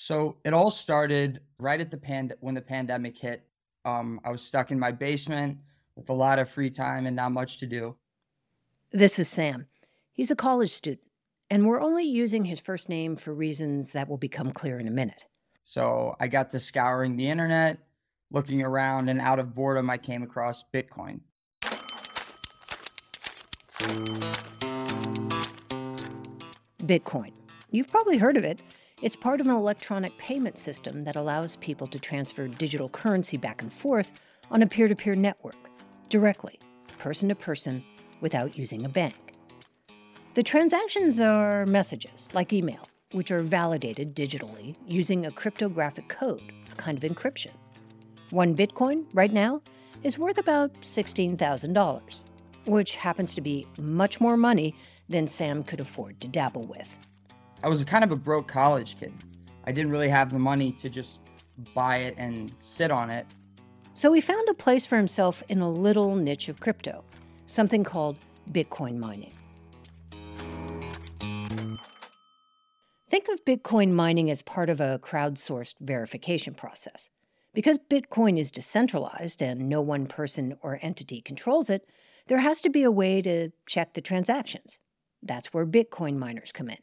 So it all started right at the pand when the pandemic hit. Um, I was stuck in my basement with a lot of free time and not much to do. This is Sam. He's a college student, and we're only using his first name for reasons that will become clear in a minute. So I got to scouring the internet, looking around, and out of boredom, I came across Bitcoin. Bitcoin. You've probably heard of it. It's part of an electronic payment system that allows people to transfer digital currency back and forth on a peer to peer network, directly, person to person, without using a bank. The transactions are messages, like email, which are validated digitally using a cryptographic code, a kind of encryption. One Bitcoin, right now, is worth about $16,000, which happens to be much more money than Sam could afford to dabble with. I was kind of a broke college kid. I didn't really have the money to just buy it and sit on it. So he found a place for himself in a little niche of crypto, something called Bitcoin mining. Think of Bitcoin mining as part of a crowdsourced verification process. Because Bitcoin is decentralized and no one person or entity controls it, there has to be a way to check the transactions. That's where Bitcoin miners come in.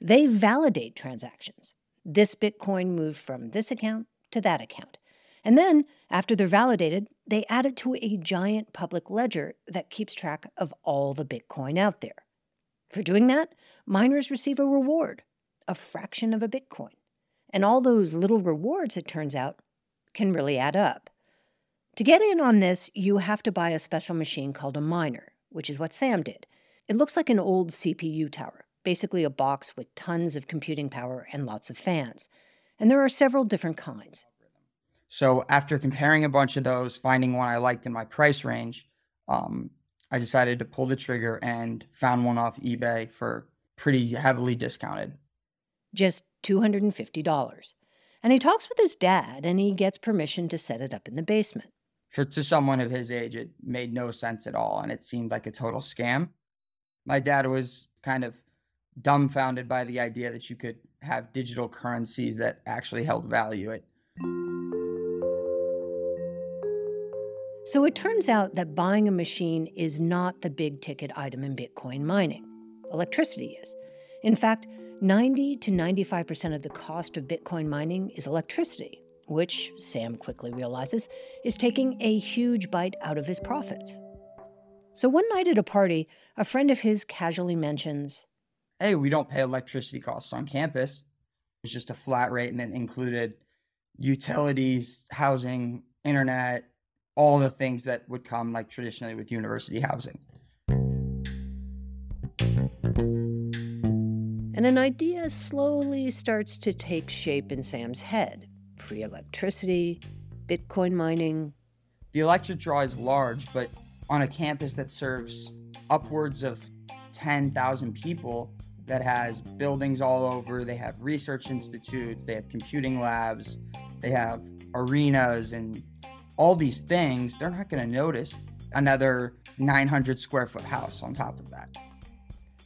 They validate transactions. This Bitcoin moved from this account to that account. And then, after they're validated, they add it to a giant public ledger that keeps track of all the Bitcoin out there. For doing that, miners receive a reward, a fraction of a Bitcoin. And all those little rewards, it turns out, can really add up. To get in on this, you have to buy a special machine called a miner, which is what Sam did. It looks like an old CPU tower basically a box with tons of computing power and lots of fans. And there are several different kinds. So after comparing a bunch of those, finding one I liked in my price range, um, I decided to pull the trigger and found one off eBay for pretty heavily discounted. Just $250. And he talks with his dad and he gets permission to set it up in the basement. For to someone of his age, it made no sense at all and it seemed like a total scam. My dad was kind of dumbfounded by the idea that you could have digital currencies that actually held value. It so it turns out that buying a machine is not the big ticket item in Bitcoin mining. Electricity is. In fact, 90 to 95% of the cost of Bitcoin mining is electricity, which, Sam quickly realizes, is taking a huge bite out of his profits. So one night at a party, a friend of his casually mentions hey, we don't pay electricity costs on campus. It's just a flat rate and it included utilities, housing, internet, all the things that would come like traditionally with university housing. And an idea slowly starts to take shape in Sam's head free electricity, Bitcoin mining. The electric draw is large, but on a campus that serves upwards of 10,000 people, that has buildings all over. They have research institutes, they have computing labs, they have arenas, and all these things. They're not going to notice another 900 square foot house on top of that.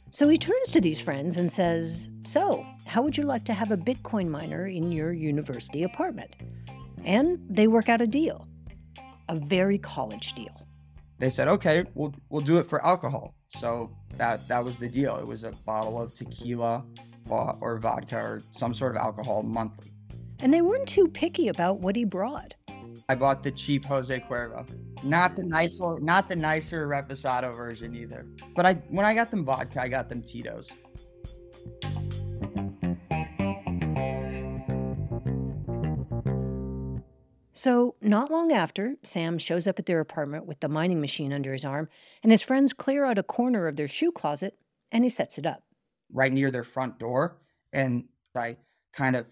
So he turns to these friends and says, So, how would you like to have a Bitcoin miner in your university apartment? And they work out a deal, a very college deal. They said, Okay, we'll, we'll do it for alcohol. So that that was the deal. It was a bottle of tequila or, or vodka or some sort of alcohol monthly. And they weren't too picky about what he brought. I bought the cheap Jose Cuervo, not the nicer, not the nicer Reposado version either. But I, when I got them vodka, I got them Tito's. So, not long after, Sam shows up at their apartment with the mining machine under his arm, and his friends clear out a corner of their shoe closet and he sets it up. Right near their front door. And I kind of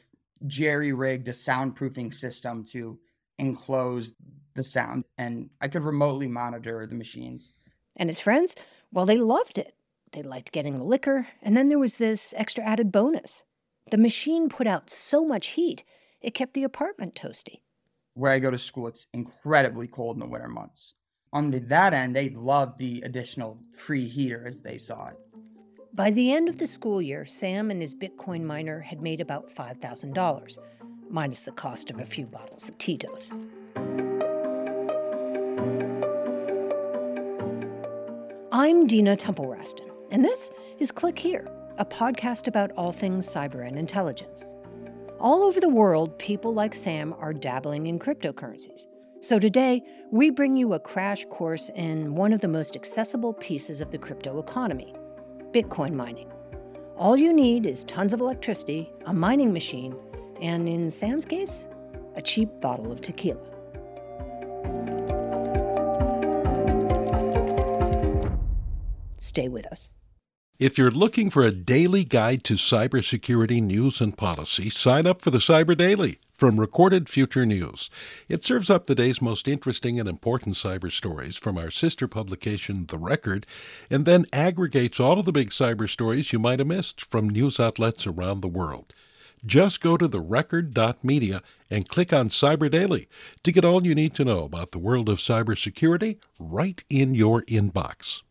jerry rigged a soundproofing system to enclose the sound, and I could remotely monitor the machines. And his friends, well, they loved it. They liked getting the liquor, and then there was this extra added bonus. The machine put out so much heat, it kept the apartment toasty where I go to school, it's incredibly cold in the winter months. On the, that end, they loved the additional free heater as they saw it. By the end of the school year, Sam and his Bitcoin miner had made about $5,000, minus the cost of a few bottles of Tito's. I'm Dina Temple Raston, and this is Click Here, a podcast about all things cyber and intelligence. All over the world, people like Sam are dabbling in cryptocurrencies. So today, we bring you a crash course in one of the most accessible pieces of the crypto economy Bitcoin mining. All you need is tons of electricity, a mining machine, and in Sam's case, a cheap bottle of tequila. Stay with us. If you're looking for a daily guide to cybersecurity news and policy, sign up for the Cyber Daily from Recorded Future News. It serves up the day's most interesting and important cyber stories from our sister publication, The Record, and then aggregates all of the big cyber stories you might have missed from news outlets around the world. Just go to therecord.media and click on Cyber Daily to get all you need to know about the world of cybersecurity right in your inbox.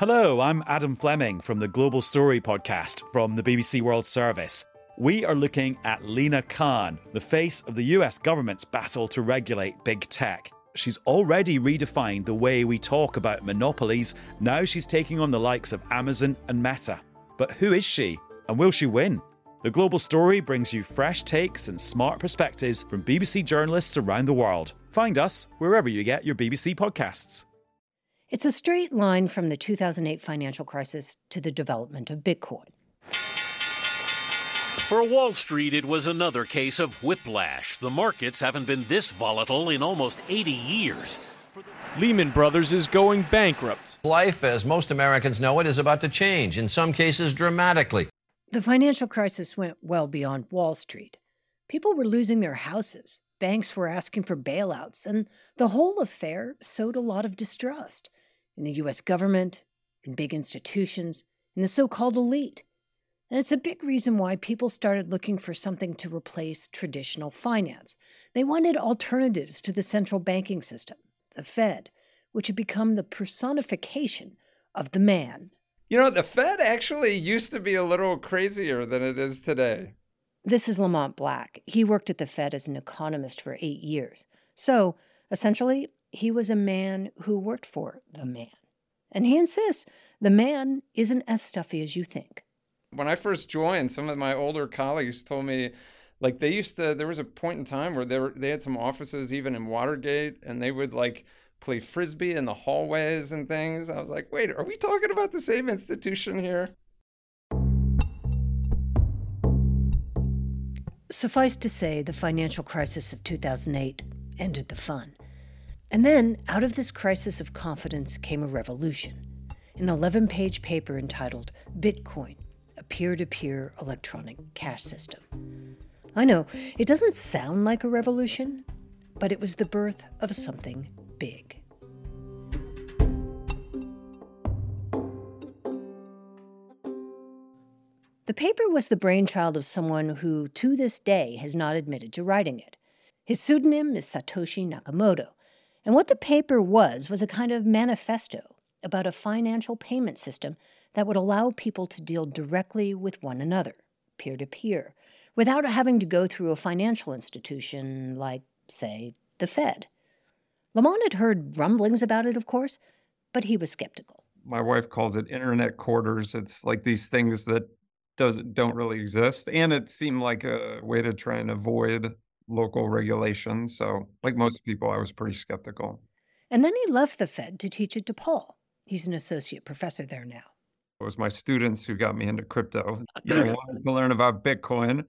Hello, I'm Adam Fleming from the Global Story podcast from the BBC World Service. We are looking at Lina Khan, the face of the US government's battle to regulate big tech. She's already redefined the way we talk about monopolies. Now she's taking on the likes of Amazon and Meta. But who is she? And will she win? The Global Story brings you fresh takes and smart perspectives from BBC journalists around the world. Find us wherever you get your BBC podcasts. It's a straight line from the 2008 financial crisis to the development of Bitcoin. For Wall Street, it was another case of whiplash. The markets haven't been this volatile in almost 80 years. Lehman Brothers is going bankrupt. Life, as most Americans know it, is about to change, in some cases dramatically. The financial crisis went well beyond Wall Street. People were losing their houses, banks were asking for bailouts, and the whole affair sowed a lot of distrust in the US government, in big institutions, in the so called elite. And it's a big reason why people started looking for something to replace traditional finance. They wanted alternatives to the central banking system, the Fed, which had become the personification of the man. You know, the Fed actually used to be a little crazier than it is today. This is Lamont Black. He worked at the Fed as an economist for eight years. So, essentially, he was a man who worked for the man. And he insists the man isn't as stuffy as you think. When I first joined, some of my older colleagues told me, like they used to. There was a point in time where they were, they had some offices even in Watergate, and they would like play frisbee in the hallways and things. I was like, wait, are we talking about the same institution here? Suffice to say, the financial crisis of 2008 ended the fun. And then, out of this crisis of confidence came a revolution an 11 page paper entitled Bitcoin, a peer to peer electronic cash system. I know, it doesn't sound like a revolution, but it was the birth of something big. The paper was the brainchild of someone who, to this day, has not admitted to writing it. His pseudonym is Satoshi Nakamoto, and what the paper was was a kind of manifesto about a financial payment system that would allow people to deal directly with one another, peer to peer, without having to go through a financial institution like, say, the Fed. Lamont had heard rumblings about it, of course, but he was skeptical. My wife calls it internet quarters. It's like these things that doesn't don't really exist, and it seemed like a way to try and avoid local regulations. So, like most people, I was pretty skeptical. And then he left the Fed to teach at DePaul. He's an associate professor there now. It was my students who got me into crypto. I wanted to learn about Bitcoin.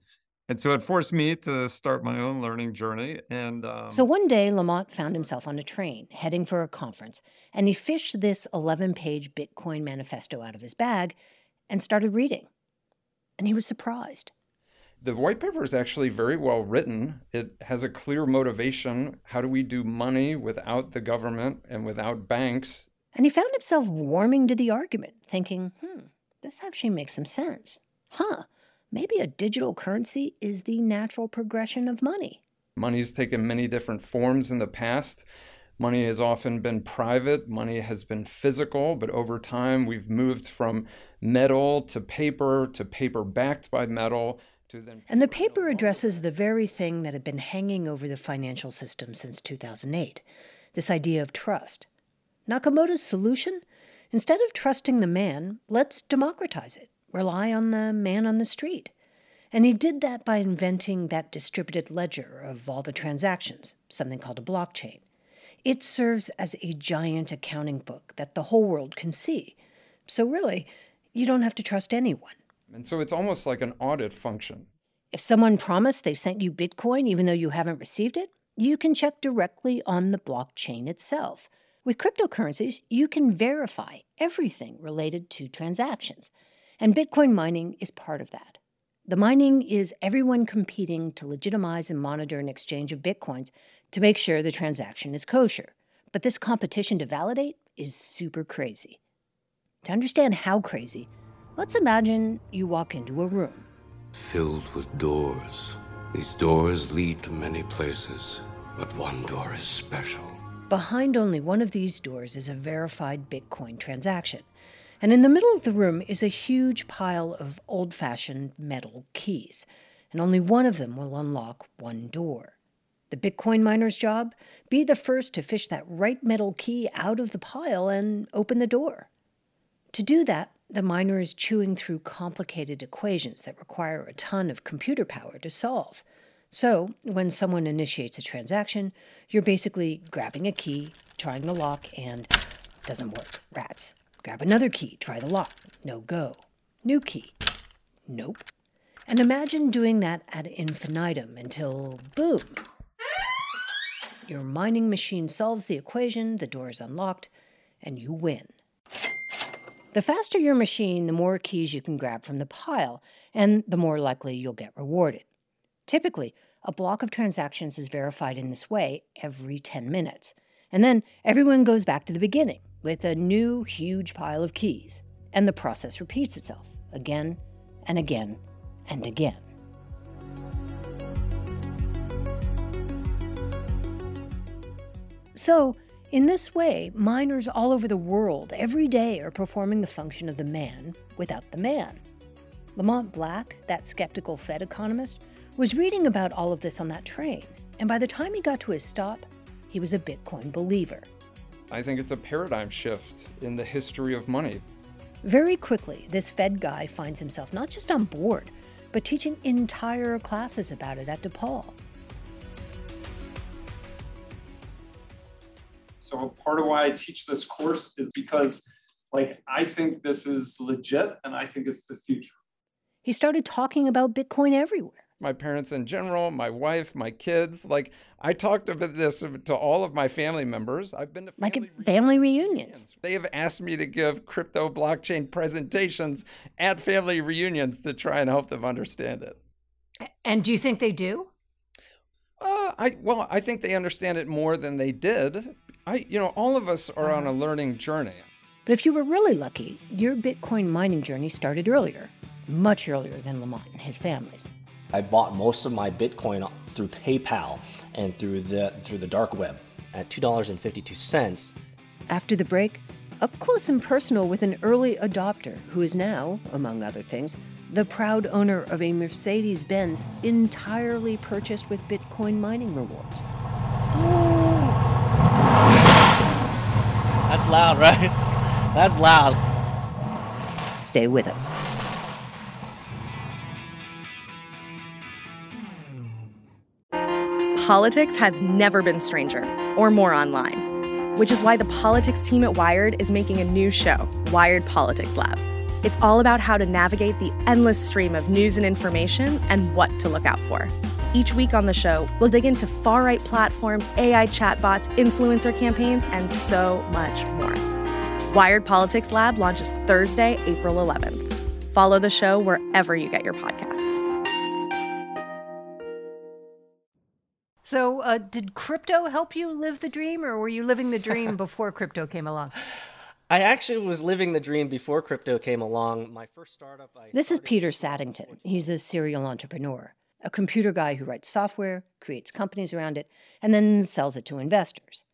And so it forced me to start my own learning journey. And um, so one day, Lamont found himself on a train heading for a conference, and he fished this 11 page Bitcoin manifesto out of his bag and started reading. And he was surprised the white paper is actually very well written. It has a clear motivation. How do we do money without the government and without banks? And he found himself warming to the argument, thinking, hmm, this actually makes some sense. Huh, maybe a digital currency is the natural progression of money. Money has taken many different forms in the past. Money has often been private, money has been physical, but over time we've moved from metal to paper to paper backed by metal. And the paper addresses the very thing that had been hanging over the financial system since 2008 this idea of trust. Nakamoto's solution? Instead of trusting the man, let's democratize it, rely on the man on the street. And he did that by inventing that distributed ledger of all the transactions, something called a blockchain. It serves as a giant accounting book that the whole world can see. So, really, you don't have to trust anyone. And so it's almost like an audit function. If someone promised they sent you Bitcoin even though you haven't received it, you can check directly on the blockchain itself. With cryptocurrencies, you can verify everything related to transactions, and Bitcoin mining is part of that. The mining is everyone competing to legitimize and monitor an exchange of Bitcoins to make sure the transaction is kosher. But this competition to validate is super crazy. To understand how crazy, let's imagine you walk into a room. Filled with doors. These doors lead to many places, but one door is special. Behind only one of these doors is a verified Bitcoin transaction. And in the middle of the room is a huge pile of old fashioned metal keys, and only one of them will unlock one door. The Bitcoin miner's job? Be the first to fish that right metal key out of the pile and open the door. To do that, the miner is chewing through complicated equations that require a ton of computer power to solve. So, when someone initiates a transaction, you're basically grabbing a key, trying the lock, and doesn't work. Rats. Grab another key, try the lock. No go. New key. Nope. And imagine doing that ad infinitum until boom. Your mining machine solves the equation, the door is unlocked, and you win. The faster your machine, the more keys you can grab from the pile, and the more likely you'll get rewarded. Typically, a block of transactions is verified in this way every 10 minutes, and then everyone goes back to the beginning with a new huge pile of keys, and the process repeats itself again and again and again. So, in this way, miners all over the world every day are performing the function of the man without the man. Lamont Black, that skeptical Fed economist, was reading about all of this on that train, and by the time he got to his stop, he was a Bitcoin believer. I think it's a paradigm shift in the history of money. Very quickly, this Fed guy finds himself not just on board, but teaching entire classes about it at DePaul. So part of why I teach this course is because like I think this is legit and I think it's the future. He started talking about Bitcoin everywhere my parents in general, my wife, my kids. Like I talked about this to all of my family members. I've been to family like at family reunions. They have asked me to give crypto blockchain presentations at family reunions to try and help them understand it. And do you think they do? Uh, I well, I think they understand it more than they did. I, you know, all of us are on a uh-huh. learning journey. But if you were really lucky, your Bitcoin mining journey started earlier, much earlier than Lamont and his families. I bought most of my Bitcoin through PayPal and through the through the dark web at $2.52. After the break, up close and personal with an early adopter who is now, among other things, the proud owner of a Mercedes Benz entirely purchased with Bitcoin mining rewards. That's loud, right? That's loud. Stay with us. Politics has never been stranger or more online, which is why the politics team at Wired is making a new show, Wired Politics Lab. It's all about how to navigate the endless stream of news and information and what to look out for. Each week on the show, we'll dig into far right platforms, AI chatbots, influencer campaigns, and so much more. Wired Politics Lab launches Thursday, April 11th. Follow the show wherever you get your podcasts. So, uh, did crypto help you live the dream, or were you living the dream before crypto came along? I actually was living the dream before crypto came along. My first startup. I this is Peter Saddington. He's a serial entrepreneur, a computer guy who writes software, creates companies around it, and then sells it to investors.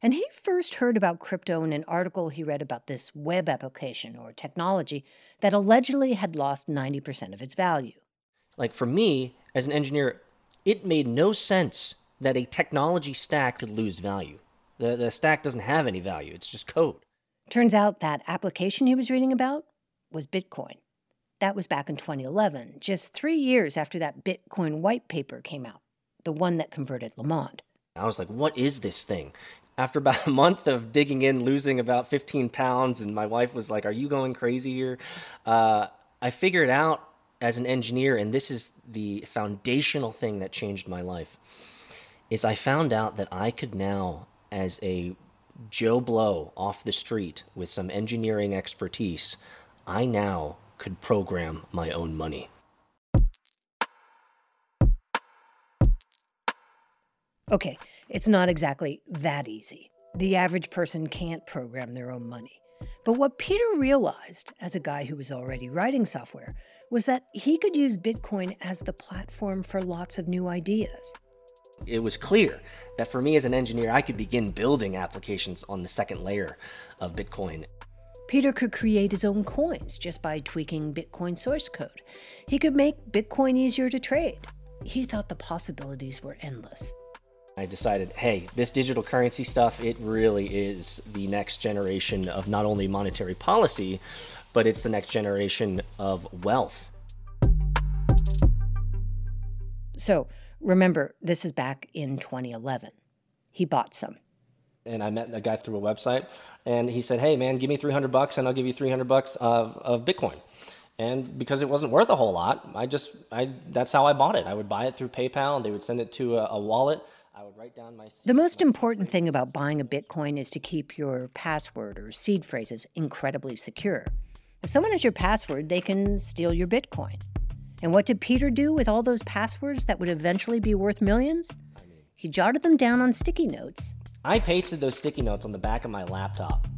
And he first heard about crypto in an article he read about this web application or technology that allegedly had lost 90% of its value. Like for me, as an engineer, it made no sense that a technology stack could lose value. The, the stack doesn't have any value, it's just code. Turns out that application he was reading about was Bitcoin. That was back in 2011, just three years after that Bitcoin white paper came out, the one that converted Lamont. I was like, what is this thing? After about a month of digging in, losing about 15 pounds, and my wife was like, Are you going crazy here? Uh, I figured out as an engineer, and this is the foundational thing that changed my life, is I found out that I could now, as a Joe Blow off the street with some engineering expertise, I now could program my own money. Okay, it's not exactly that easy. The average person can't program their own money. But what Peter realized, as a guy who was already writing software, was that he could use Bitcoin as the platform for lots of new ideas. It was clear that for me as an engineer, I could begin building applications on the second layer of Bitcoin. Peter could create his own coins just by tweaking Bitcoin source code. He could make Bitcoin easier to trade. He thought the possibilities were endless. I decided, hey, this digital currency stuff, it really is the next generation of not only monetary policy, but it's the next generation of wealth. So remember, this is back in 2011. He bought some. And I met a guy through a website, and he said, hey, man, give me 300 bucks, and I'll give you 300 bucks of, of Bitcoin. And because it wasn't worth a whole lot, I just, I, that's how I bought it. I would buy it through PayPal, and they would send it to a, a wallet. I would write down my. The most important thing about buying a Bitcoin is to keep your password or seed phrases incredibly secure. If someone has your password, they can steal your Bitcoin. And what did Peter do with all those passwords that would eventually be worth millions? He jotted them down on sticky notes. I pasted those sticky notes on the back of my laptop.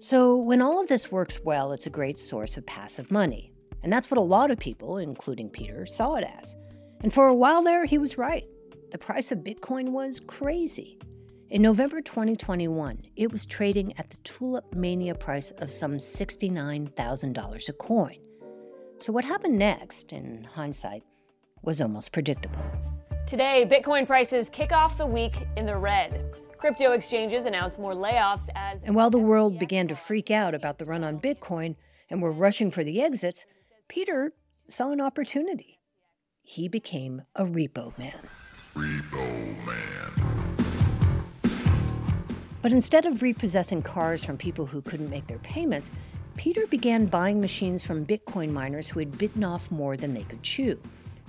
So, when all of this works well, it's a great source of passive money. And that's what a lot of people, including Peter, saw it as. And for a while there, he was right. The price of Bitcoin was crazy. In November 2021, it was trading at the tulip mania price of some $69,000 a coin. So, what happened next, in hindsight, was almost predictable. Today, Bitcoin prices kick off the week in the red. Crypto exchanges announce more layoffs as. And while the world began to freak out about the run on Bitcoin and were rushing for the exits, Peter saw an opportunity. He became a repo man. Repo man. But instead of repossessing cars from people who couldn't make their payments, Peter began buying machines from Bitcoin miners who had bitten off more than they could chew.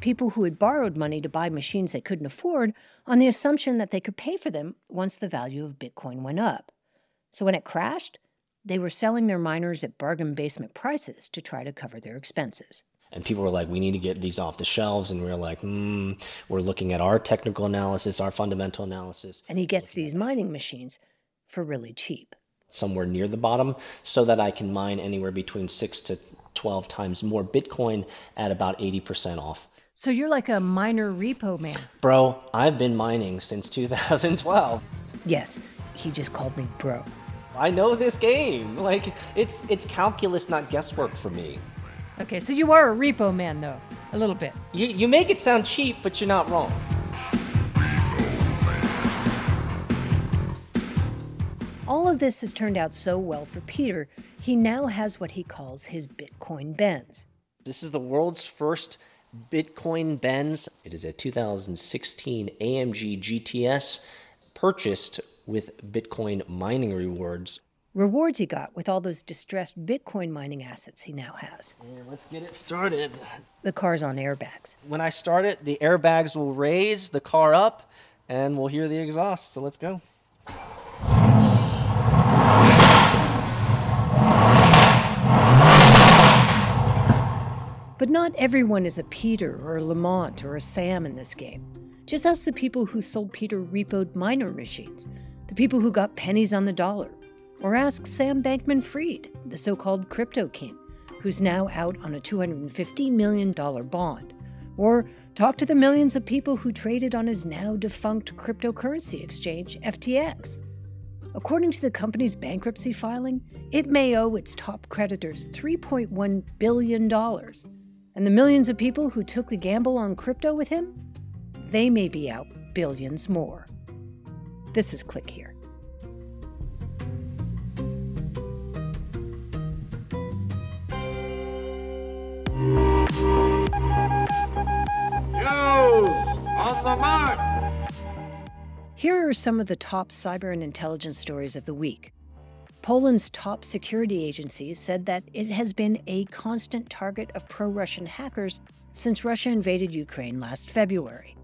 People who had borrowed money to buy machines they couldn't afford on the assumption that they could pay for them once the value of Bitcoin went up. So when it crashed, they were selling their miners at bargain basement prices to try to cover their expenses. And people were like, we need to get these off the shelves. And we are like, hmm, we're looking at our technical analysis, our fundamental analysis. And he gets these mining machines for really cheap. Somewhere near the bottom, so that I can mine anywhere between six to 12 times more Bitcoin at about 80% off. So you're like a minor repo man. Bro, I've been mining since 2012. Yes, he just called me bro. I know this game. Like it's it's calculus, not guesswork for me. Okay, so you are a repo man though, a little bit. You you make it sound cheap, but you're not wrong. All of this has turned out so well for Peter, he now has what he calls his Bitcoin Benz. This is the world's first Bitcoin Benz. It is a 2016 AMG GTS purchased with Bitcoin mining rewards. Rewards he got with all those distressed Bitcoin mining assets he now has. Yeah, let's get it started. The car's on airbags. When I start it, the airbags will raise the car up and we'll hear the exhaust. So let's go. But not everyone is a Peter or a Lamont or a Sam in this game. Just ask the people who sold Peter repoed miner machines, the people who got pennies on the dollar. Or ask Sam Bankman Fried, the so called crypto king, who's now out on a $250 million bond. Or Talk to the millions of people who traded on his now defunct cryptocurrency exchange, FTX. According to the company's bankruptcy filing, it may owe its top creditors $3.1 billion. And the millions of people who took the gamble on crypto with him, they may be out billions more. This is Click Here. Here are some of the top cyber and intelligence stories of the week. Poland's top security agency said that it has been a constant target of pro Russian hackers since Russia invaded Ukraine last February.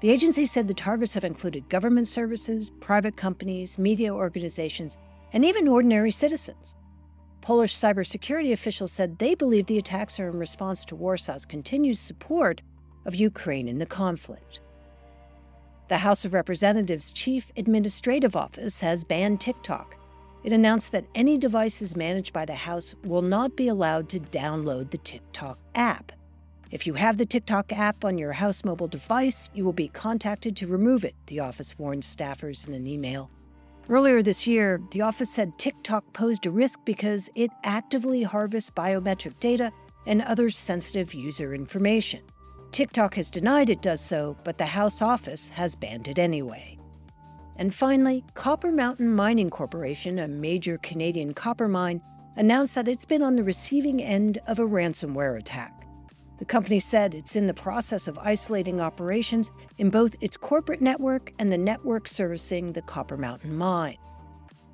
The agency said the targets have included government services, private companies, media organizations, and even ordinary citizens. Polish cybersecurity officials said they believe the attacks are in response to Warsaw's continued support of Ukraine in the conflict. The House of Representatives' Chief Administrative Office has banned TikTok. It announced that any devices managed by the House will not be allowed to download the TikTok app. If you have the TikTok app on your House mobile device, you will be contacted to remove it, the office warned staffers in an email. Earlier this year, the office said TikTok posed a risk because it actively harvests biometric data and other sensitive user information. TikTok has denied it does so, but the House office has banned it anyway. And finally, Copper Mountain Mining Corporation, a major Canadian copper mine, announced that it's been on the receiving end of a ransomware attack. The company said it's in the process of isolating operations in both its corporate network and the network servicing the Copper Mountain mine.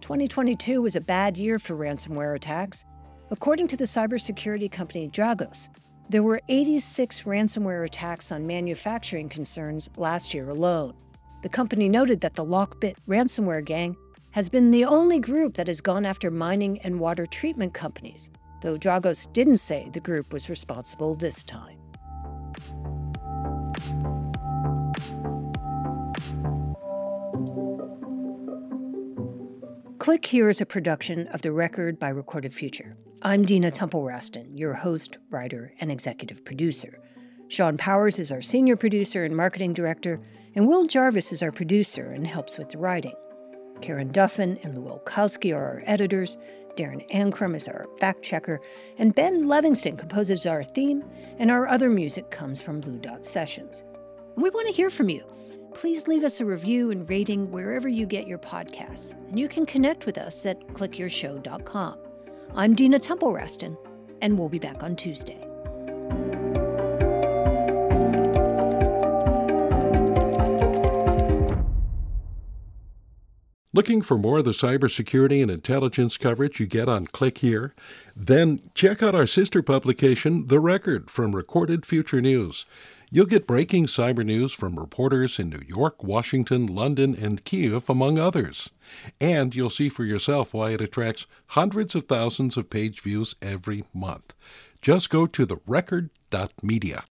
2022 was a bad year for ransomware attacks. According to the cybersecurity company Dragos, there were 86 ransomware attacks on manufacturing concerns last year alone. The company noted that the Lockbit ransomware gang has been the only group that has gone after mining and water treatment companies, though Dragos didn't say the group was responsible this time. Click Here is a production of The Record by Recorded Future. I'm Dina Temple Raston, your host, writer, and executive producer. Sean Powers is our senior producer and marketing director, and Will Jarvis is our producer and helps with the writing. Karen Duffin and Lou Olkowski are our editors. Darren Ankrum is our fact checker, and Ben Levingston composes our theme, and our other music comes from Blue Dot Sessions. And we want to hear from you please leave us a review and rating wherever you get your podcasts. And you can connect with us at clickhereshow.com. I'm Dina Temple Raston, and we'll be back on Tuesday. Looking for more of the cybersecurity and intelligence coverage you get on Click Here? Then check out our sister publication, The Record, from Recorded Future News. You'll get breaking cyber news from reporters in New York, Washington, London, and Kiev, among others. And you'll see for yourself why it attracts hundreds of thousands of page views every month. Just go to the record.media.